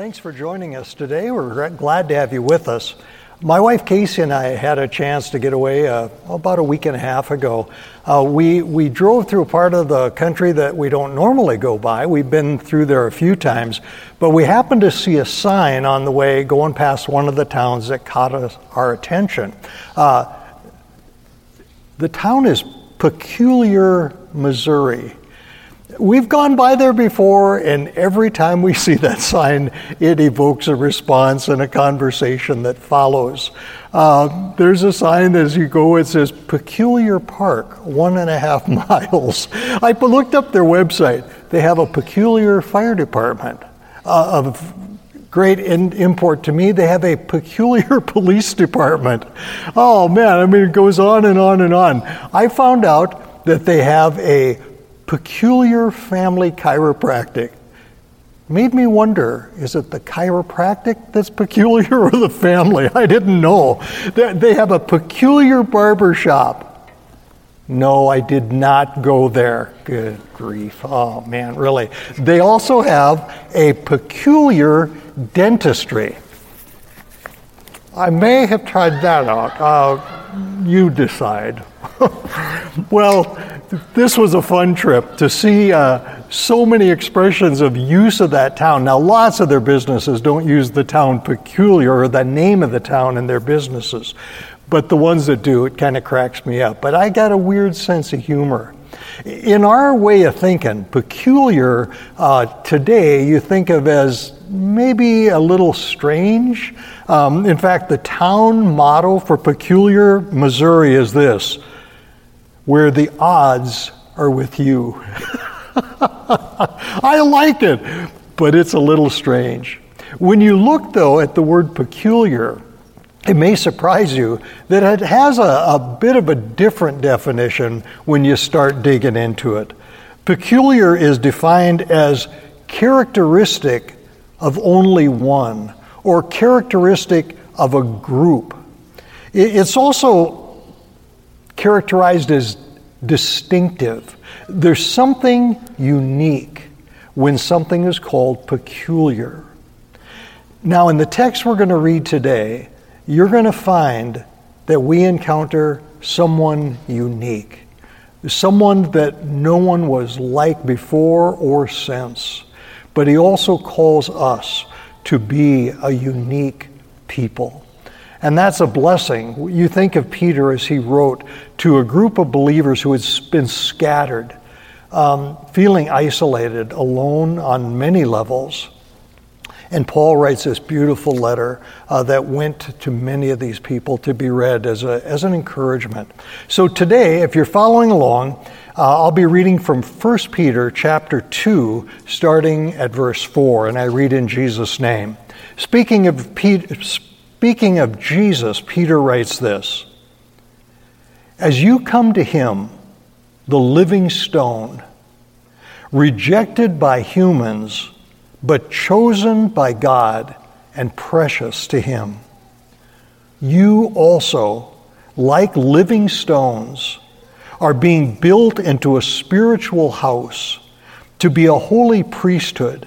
Thanks for joining us today. We're glad to have you with us. My wife Casey and I had a chance to get away uh, about a week and a half ago. Uh, we, we drove through a part of the country that we don't normally go by. We've been through there a few times, but we happened to see a sign on the way going past one of the towns that caught us, our attention. Uh, the town is Peculiar, Missouri. We've gone by there before, and every time we see that sign, it evokes a response and a conversation that follows. Uh, there's a sign as you go, it says Peculiar Park, one and a half miles. I looked up their website. They have a peculiar fire department uh, of great in, import to me. They have a peculiar police department. Oh man, I mean, it goes on and on and on. I found out that they have a peculiar family chiropractic. Made me wonder is it the chiropractic that's peculiar or the family? I didn't know. They have a peculiar barber shop. No, I did not go there. Good grief. Oh, man, really. They also have a peculiar dentistry. I may have tried that out. Uh, you decide. well, this was a fun trip to see uh, so many expressions of use of that town. Now, lots of their businesses don't use the town peculiar or the name of the town in their businesses, but the ones that do, it kind of cracks me up. But I got a weird sense of humor. In our way of thinking, peculiar uh, today you think of as maybe a little strange. Um, in fact, the town motto for peculiar Missouri is this where the odds are with you. I like it, but it's a little strange. When you look, though, at the word peculiar, it may surprise you that it has a, a, bit of a different definition when you start digging into it. Peculiar is defined as characteristic of only one or characteristic of a group. It's also characterized as distinctive. There's something unique when something is called peculiar. Now, in the text we're going to read today, you're going to find that we encounter someone unique, someone that no one was like before or since. But he also calls us to be a unique people. And that's a blessing. You think of Peter as he wrote to a group of believers who had been scattered, um, feeling isolated, alone on many levels. And Paul writes this beautiful letter uh, that went to many of these people to be read as, a, as an encouragement. So today, if you're following along, uh, I'll be reading from 1 Peter chapter 2, starting at verse 4, and I read in Jesus' name. Speaking of Peter, Speaking of Jesus, Peter writes this As you come to him, the living stone, rejected by humans, but chosen by God and precious to him, you also, like living stones, are being built into a spiritual house to be a holy priesthood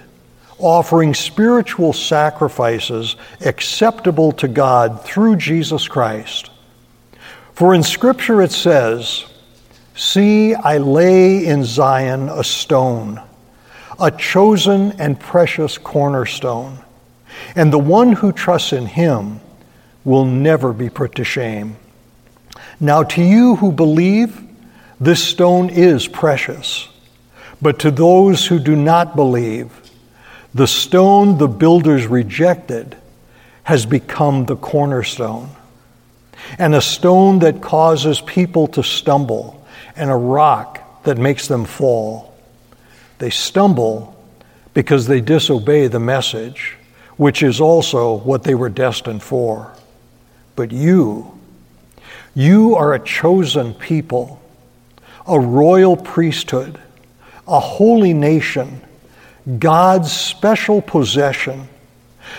offering spiritual sacrifices acceptable to God through Jesus Christ. For in Scripture it says, See, I lay in Zion a stone, a chosen and precious cornerstone, and the one who trusts in him will never be put to shame. Now, to you who believe, this stone is precious, but to those who do not believe, the stone the builders rejected has become the cornerstone, and a stone that causes people to stumble, and a rock that makes them fall. They stumble because they disobey the message, which is also what they were destined for. But you, you are a chosen people, a royal priesthood, a holy nation God's special possession,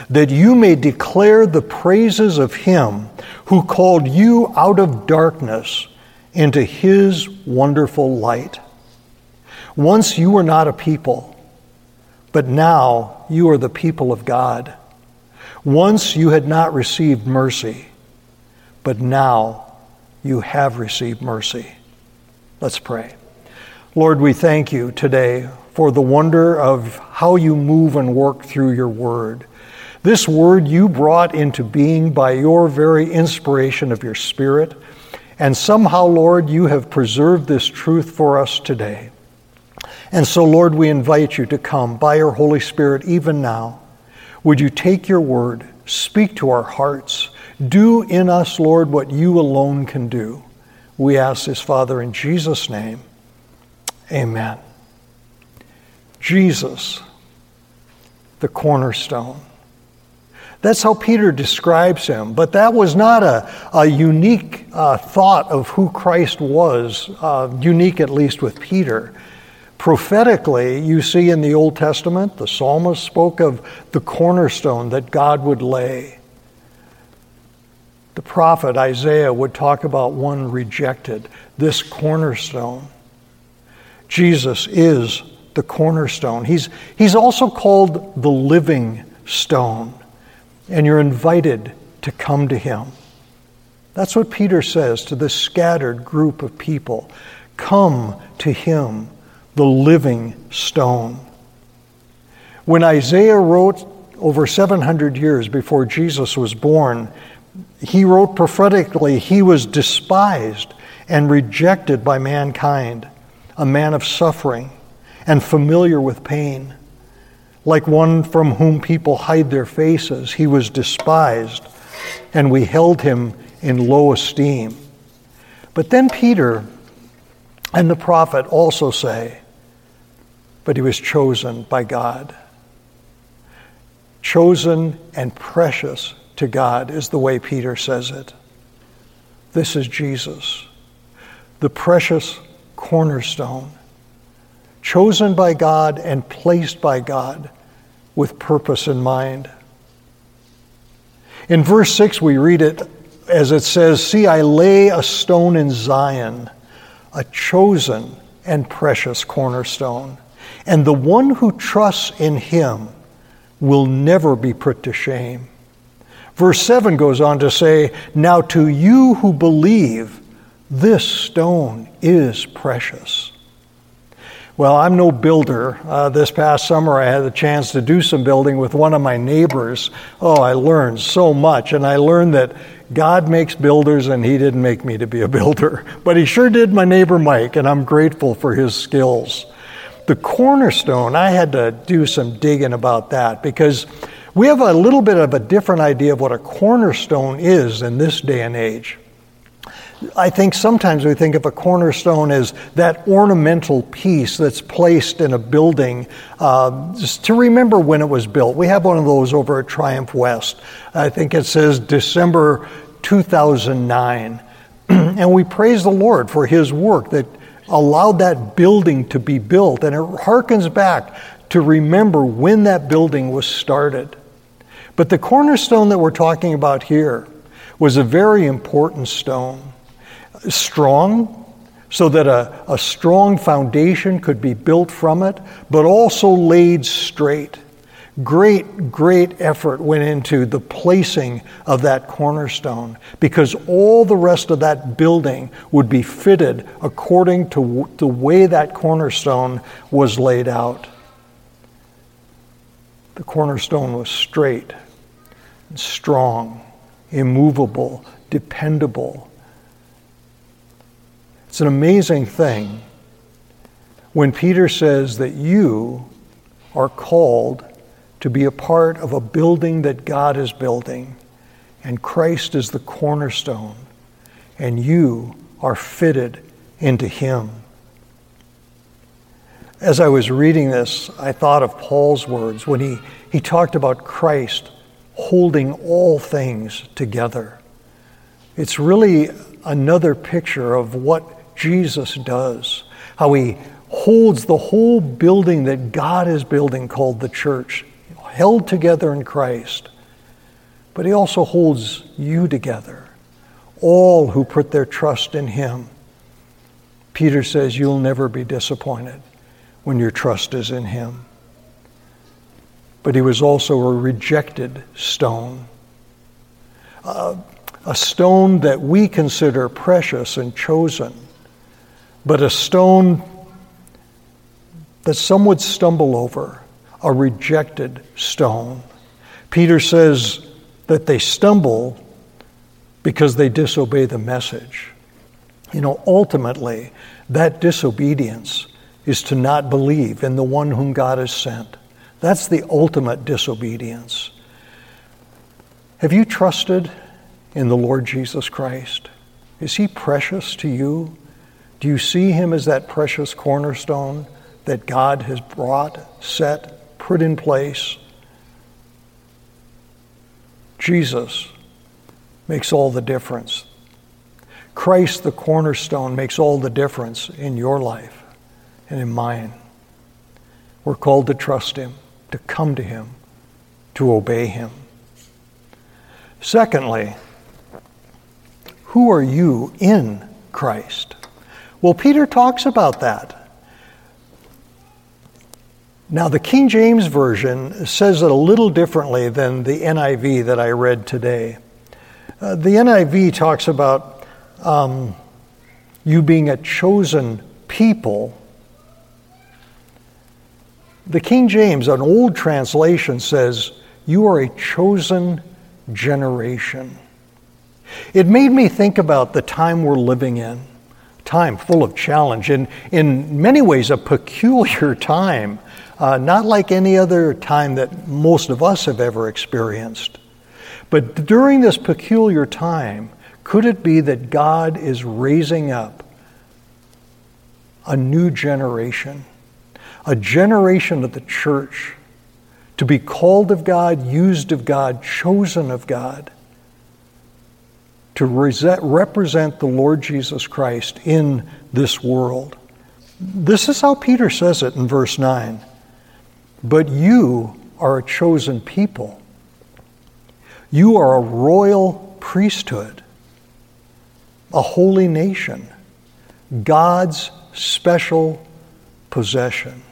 that you may declare the praises of Him who called you out of darkness into His wonderful light. Once you were not a people, but now you are the people of God. Once you had not received mercy, but now you have received mercy. Let's pray. Lord, we thank you today for the wonder of how you move and work through your word. This word you brought into being by your very inspiration of your Spirit. And somehow, Lord, you have preserved this truth for us today. And so, Lord, we invite you to come by your Holy Spirit even now. Would you take your word, speak to our hearts, do in us, Lord, what you alone can do? We ask this, Father, in Jesus' name. Amen. Jesus, the cornerstone. That's how Peter describes him. But that was not a, a unique uh, thought of who Christ was, uh, unique at least with Peter. Prophetically, you see in the Old Testament, the psalmist spoke of the cornerstone that God would lay. The prophet Isaiah would talk about one rejected, this cornerstone. Jesus is the cornerstone. He's, he's also called the living stone and you're invited to come to him. That's what Peter says to this scattered group of people. Come to him, the living stone. When Isaiah wrote over 700 years before Jesus was born, he wrote prophetically, he was despised and rejected by mankind, a man of suffering and familiar with pain. Like one from whom people hide their faces, he was despised, and we held him in low esteem. But then Peter and the prophet also say, but he was chosen by God. Chosen and precious to God is the way Peter says it. This is Jesus, the precious cornerstone chosen by God and placed by God with purpose in mind. In verse 6, we read it as it says, See, I lay a stone in Zion, a chosen and precious cornerstone, and the one who trusts in him will never be put to shame. Verse 7 goes on to say, Now to you who believe, this stone is precious. Well, I'm no builder. Uh, this past summer, I had the chance to do some building with one of my neighbors. Oh, I learned so much, and I learned that God makes builders, and He didn't make me to be a builder. But He sure did my neighbor Mike, and I'm grateful for his skills. The cornerstone, I had to do some digging about that because we have a little bit of a different idea of what a cornerstone is in this day and age. I think sometimes we think of a cornerstone as that ornamental piece that's placed in a building uh, just to remember when it was built. We have one of those over at Triumph West. I think it says December 2009. and we praise the Lord for His work that allowed that building to be built. And it harkens back to remember when that building was started. But the cornerstone that we're talking about here was a very important stone strong so that a, a strong foundation could be built from it, but also laid straight. Great, great effort went into the placing of that cornerstone because all the rest of that building would be fitted according to the way that cornerstone was laid out. The cornerstone was straight, strong, immovable, dependable it's an amazing thing when Peter says that you are called to be a part of a building that God is building, and Christ is the cornerstone, and you are fitted into Him. As I was reading this, I thought of Paul's words when he, he talked about Christ holding all things together. It's really another picture of what Jesus does, how he holds the whole building that God is building called the church, held together in Christ. But he also holds you together, all who put their trust in him. Peter says you'll never be disappointed when your trust is in him. but he was also a rejected stone. Uh, a stone that we consider precious and chosen, but a stone that some would stumble over, a rejected stone. Peter says that they stumble because they disobey the message. You know, ultimately, that disobedience is to not believe in the one whom God has sent. That's the ultimate disobedience. Have you trusted in the Lord Jesus Christ? Is he precious to you? Do you see him as that precious cornerstone that God has brought, set, put in place? Jesus makes all the difference. Christ, the cornerstone, makes all the difference in your life and in mine. We're called to trust Him, to come to Him, to obey Him. Secondly, who are you in Christ? Well, Peter talks about that. Now, the King James Version says it a little differently than the NIV that I read today. Uh, the NIV talks about um, you being a chosen people. The King James, an old translation, says you are a chosen generation. It made me think about the time we're living in, time full of challenge, and in many ways a peculiar time, uh, not like any other time that most of us have ever experienced. But during this peculiar time, could it be that God is raising up a new generation, a generation of the church to be called of God, used of God, chosen of God? To represent the Lord Jesus Christ in this world. This is how Peter says it in verse 9. But you are a chosen people. You are a royal priesthood, a holy nation, God's special possession.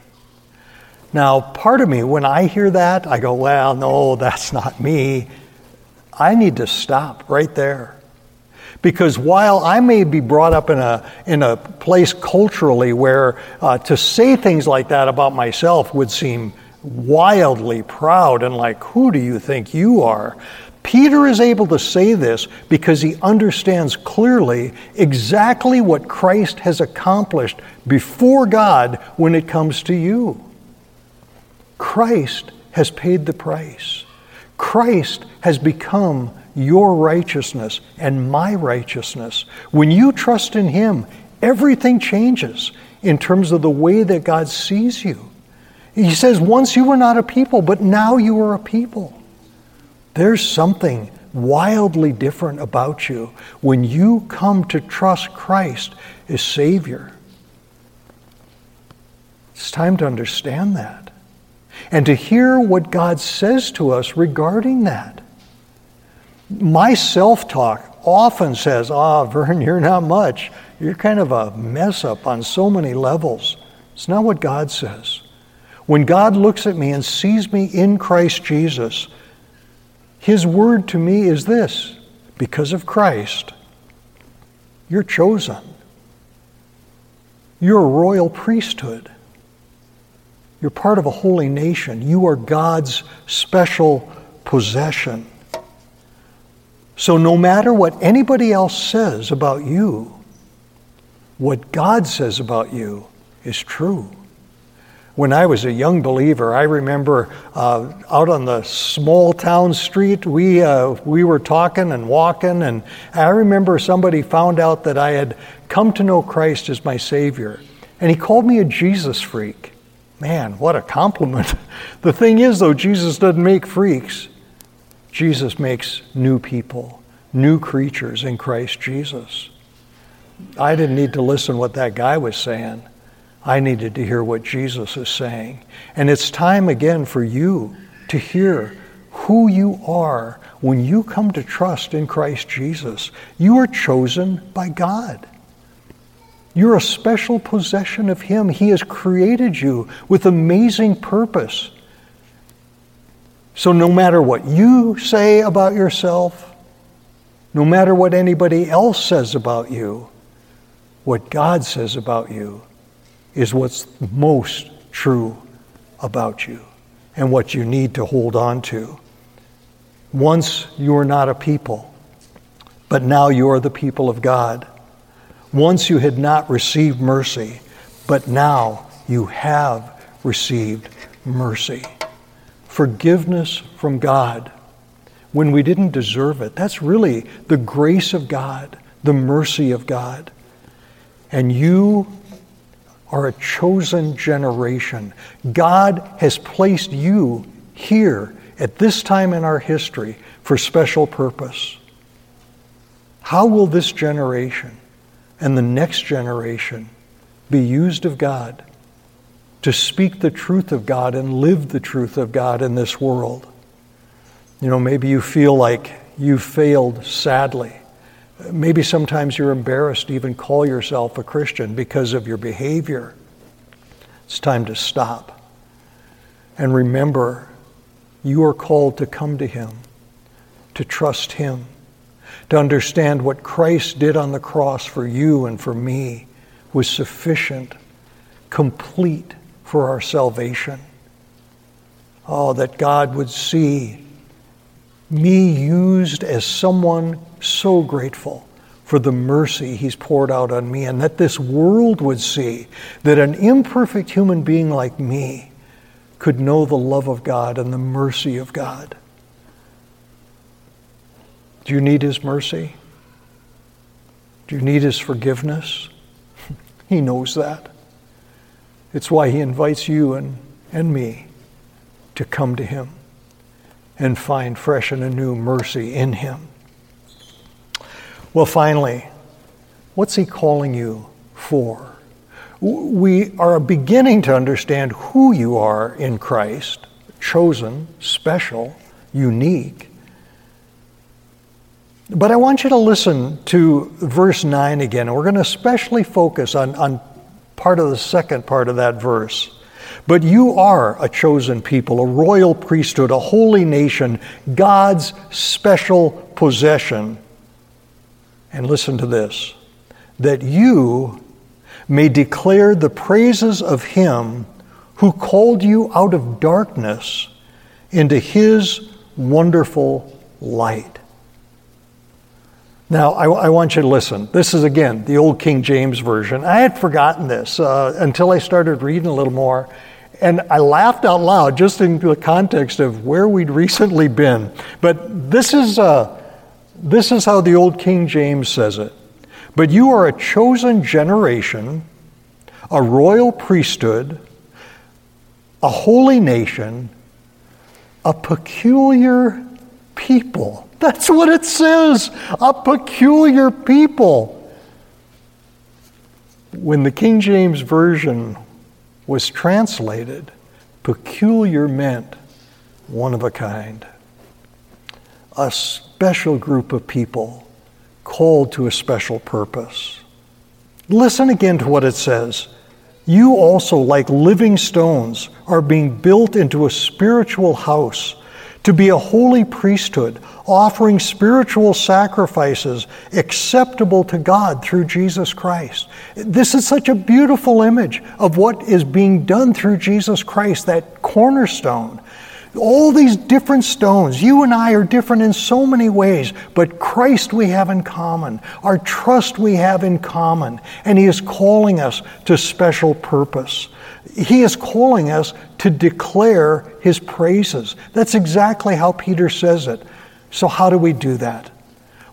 Now, part of me, when I hear that, I go, well, no, that's not me. I need to stop right there. Because while I may be brought up in a, in a place culturally where uh, to say things like that about myself would seem wildly proud and like, who do you think you are? Peter is able to say this because he understands clearly exactly what Christ has accomplished before God when it comes to you. Christ has paid the price. Christ has become your righteousness and my righteousness. When you trust in Him, everything changes in terms of the way that God sees you. He says, Once you were not a people, but now you are a people. There's something wildly different about you when you come to trust Christ as Savior. It's time to understand that and to hear what God says to us regarding that. My self talk often says, Ah, oh, Vern, you're not much. You're kind of a mess up on so many levels. It's not what God says. When God looks at me and sees me in Christ Jesus, His word to me is this because of Christ, you're chosen. You're a royal priesthood. You're part of a holy nation. You are God's special possession. So, no matter what anybody else says about you, what God says about you is true. When I was a young believer, I remember uh, out on the small town street, we, uh, we were talking and walking, and I remember somebody found out that I had come to know Christ as my Savior, and he called me a Jesus freak. Man, what a compliment. the thing is, though, Jesus doesn't make freaks. Jesus makes new people, new creatures in Christ Jesus. I didn't need to listen what that guy was saying. I needed to hear what Jesus is saying. And it's time again for you to hear who you are when you come to trust in Christ Jesus. You are chosen by God. You're a special possession of Him. He has created you with amazing purpose. So, no matter what you say about yourself, no matter what anybody else says about you, what God says about you is what's most true about you and what you need to hold on to. Once you were not a people, but now you are the people of God. Once you had not received mercy, but now you have received mercy. Forgiveness from God when we didn't deserve it. That's really the grace of God, the mercy of God. And you are a chosen generation. God has placed you here at this time in our history for special purpose. How will this generation and the next generation be used of God to speak the truth of God and live the truth of God in this world? You know, maybe you feel like you failed sadly. Maybe sometimes you're embarrassed to even call yourself a Christian because of your behavior. It's time to stop and remember you are called to come to Him, to trust Him, to understand what Christ did on the cross for you and for me was sufficient, complete for our salvation. Oh, that God would see me used as someone so grateful for the mercy he's poured out on me, and that this world would see that an imperfect human being like me could know the love of God and the mercy of God. Do you need his mercy? Do you need his forgiveness? he knows that. It's why he invites you and, and me to come to him and find fresh and anew mercy in Him. Well, finally, what's He calling you for? We are beginning to understand who you are in Christ chosen, special, unique. But I want you to listen to verse 9 again, and we're going to especially focus on, on part of the second part of that verse. But you are a chosen people, a royal priesthood, a holy nation, God's special possession. And listen to this that you may declare the praises of Him who called you out of darkness into His wonderful light. Now, I, I, want you to listen. This is, again, the old King James Version. I had forgotten this uh, until I started reading a little more. And I laughed out loud just in the context of where we'd recently been. But this is, uh, this is how the old King James says it. But you are a chosen generation, a royal priesthood, a holy nation, a peculiar people. That's what it says a peculiar people. When the King James Version was translated, peculiar meant one of a kind. A special group of people called to a special purpose. Listen again to what it says. You also, like living stones, are being built into a spiritual house to be a holy priesthood, offering spiritual sacrifices acceptable to God through Jesus Christ. This is such a beautiful image of what is being done through Jesus Christ, that cornerstone. All these different stones, you and I are different in so many ways, but Christ we have in common. Our trust we have in common, and He is calling us to special purpose. He is calling us to declare his praises. That's exactly how Peter says it. So, how do we do that?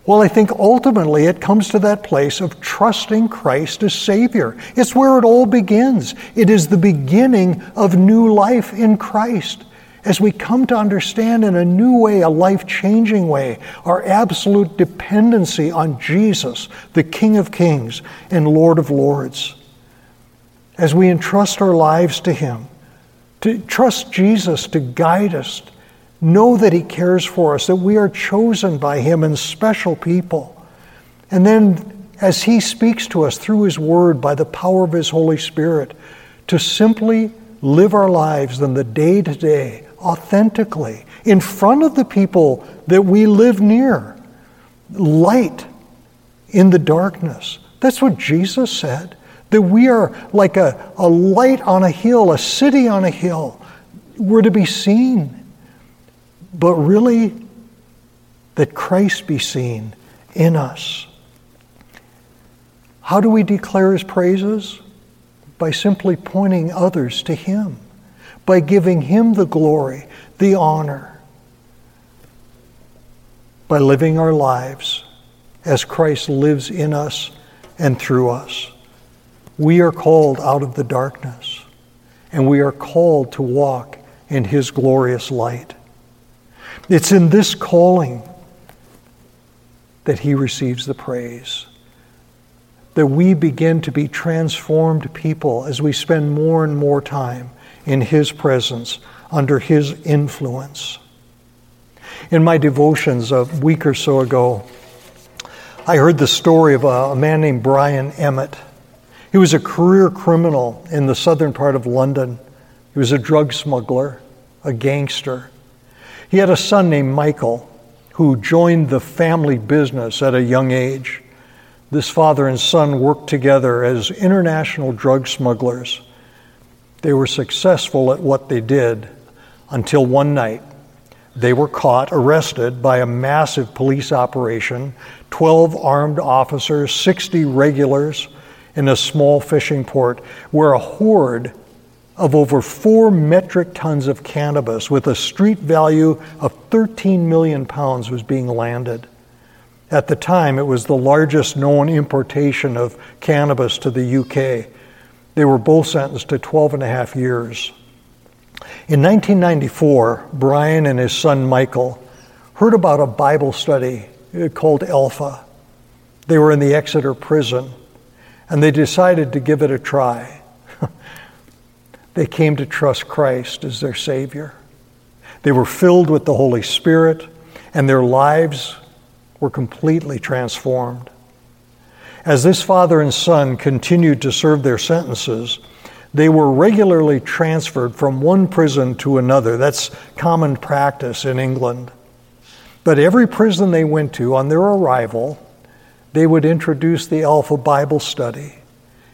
Well, I think ultimately it comes to that place of trusting Christ as Savior. It's where it all begins. It is the beginning of new life in Christ. As we come to understand in a new way, a life changing way, our absolute dependency on Jesus, the King of Kings and Lord of Lords as we entrust our lives to Him, to trust Jesus to guide us, know that He cares for us, that we are chosen by Him and special people. And then, as He speaks to us through His Word by the power of His Holy Spirit, to simply live our lives in the day to day, authentically in front of the people that we live near. Light in the darkness. That's what Jesus said. That we are like a, a light on a hill, a city on a hill. We're to be seen. But really, that Christ be seen in us. How do we declare his praises? By simply pointing others to him, by giving him the glory, the honor, by living our lives as Christ lives in us and through us. We are called out of the darkness, and we are called to walk in his glorious light. It's in this calling that he receives the praise. That we begin to be transformed people as we spend more and more time in his presence, under his influence. In my devotions a week or so ago, I heard the story of a, man named Brian Emmett. He was a career criminal in the southern part of London. He was a drug smuggler, a gangster. He had a son named Michael who joined the family business at a young age. This father and son worked together as international drug smugglers. They were successful at what they did until one night they were caught, arrested by a massive police operation 12 armed officers, 60 regulars in a small fishing port where a hoard of over 4 metric tons of cannabis with a street value of 13 million pounds was being landed. At the time, it was the largest known importation of cannabis to the UK. They were both sentenced to 12 and a half years. In 1994, Brian and his son Michael heard about a Bible study called Alpha. They were in the Exeter prison and they decided to give it a try. They came to trust Christ as their Savior. They were filled with the Holy Spirit, and their lives were completely transformed. As this father and son continued to serve their sentences, they were regularly transferred from one prison to another. That's common practice in England. But every prison they went to, on their arrival, they would introduce the Alpha Bible study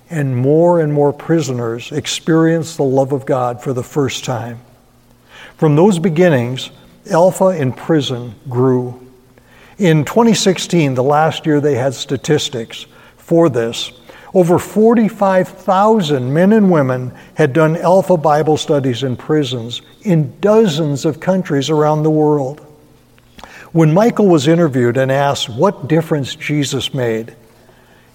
and more and more prisoners experienced the love of God for the first time. From those beginnings, Alpha in prison grew. In 2016, the last year they had statistics for this, over 45,000 men and women had done Alpha Bible studies in prisons in dozens of countries around the world. When Michael was interviewed and asked what difference Jesus made,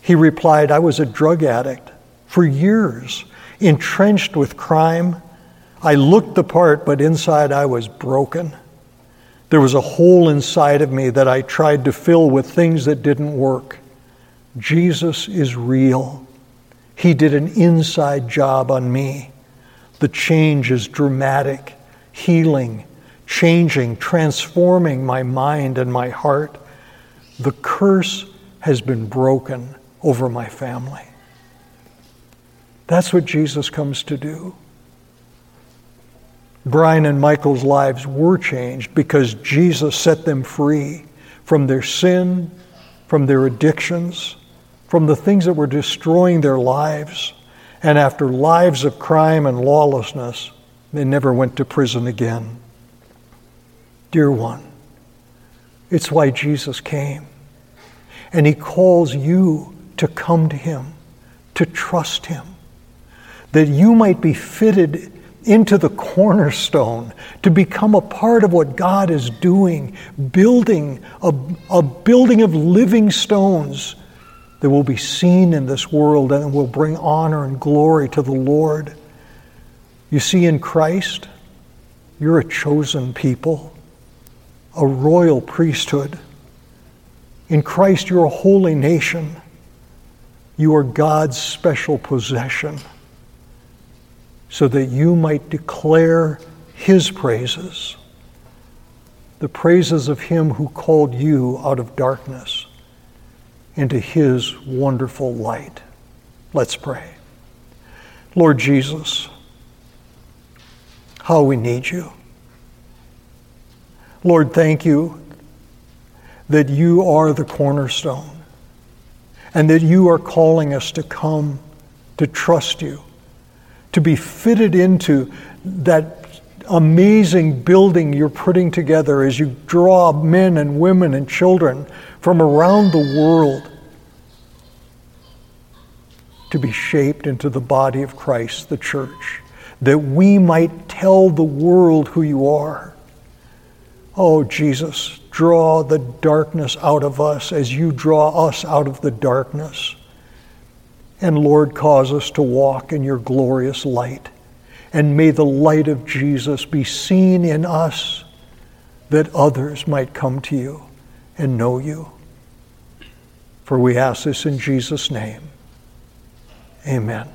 he replied, I was a drug addict for years, entrenched with crime. I looked the part, but inside I was broken. There was a hole inside of me that I tried to fill with things that didn't work. Jesus is real. He did an inside job on me. The change is dramatic, healing, changing, transforming my mind and my heart. The curse has been broken over my family. That's what Jesus comes to do. Brian and Michael's lives were changed because Jesus set them free from their sin, from their addictions, from the things that were destroying their lives. And after lives of crime and lawlessness, they never went to prison again. Dear one, it's why Jesus came. And he calls you to come to him, to trust him, that you might be fitted into the cornerstone to become a part of what God is doing, building a, a building of living stones that will be seen in this world and will bring honor and glory to the Lord. You see, in Christ, you're a chosen people, a royal priesthood. In Christ, you're a holy nation. You are God's special possession, so that you might declare His praises, the praises of Him who called you out of darkness into His wonderful light. Let's pray. Lord Jesus, how we need you. Lord, thank you that you are the cornerstone and that you are calling us to come to trust you, to be fitted into that amazing building you're putting together as you draw men and women and children from around the world to be shaped into the body of Christ, the church, that we might tell the world who you are. Oh, Jesus, draw the darkness out of us as you draw us out of the darkness. And Lord, cause us to walk in your glorious light. And may the light of Jesus be seen in us that others might come to you and know you. For we ask this in Jesus' name. Amen.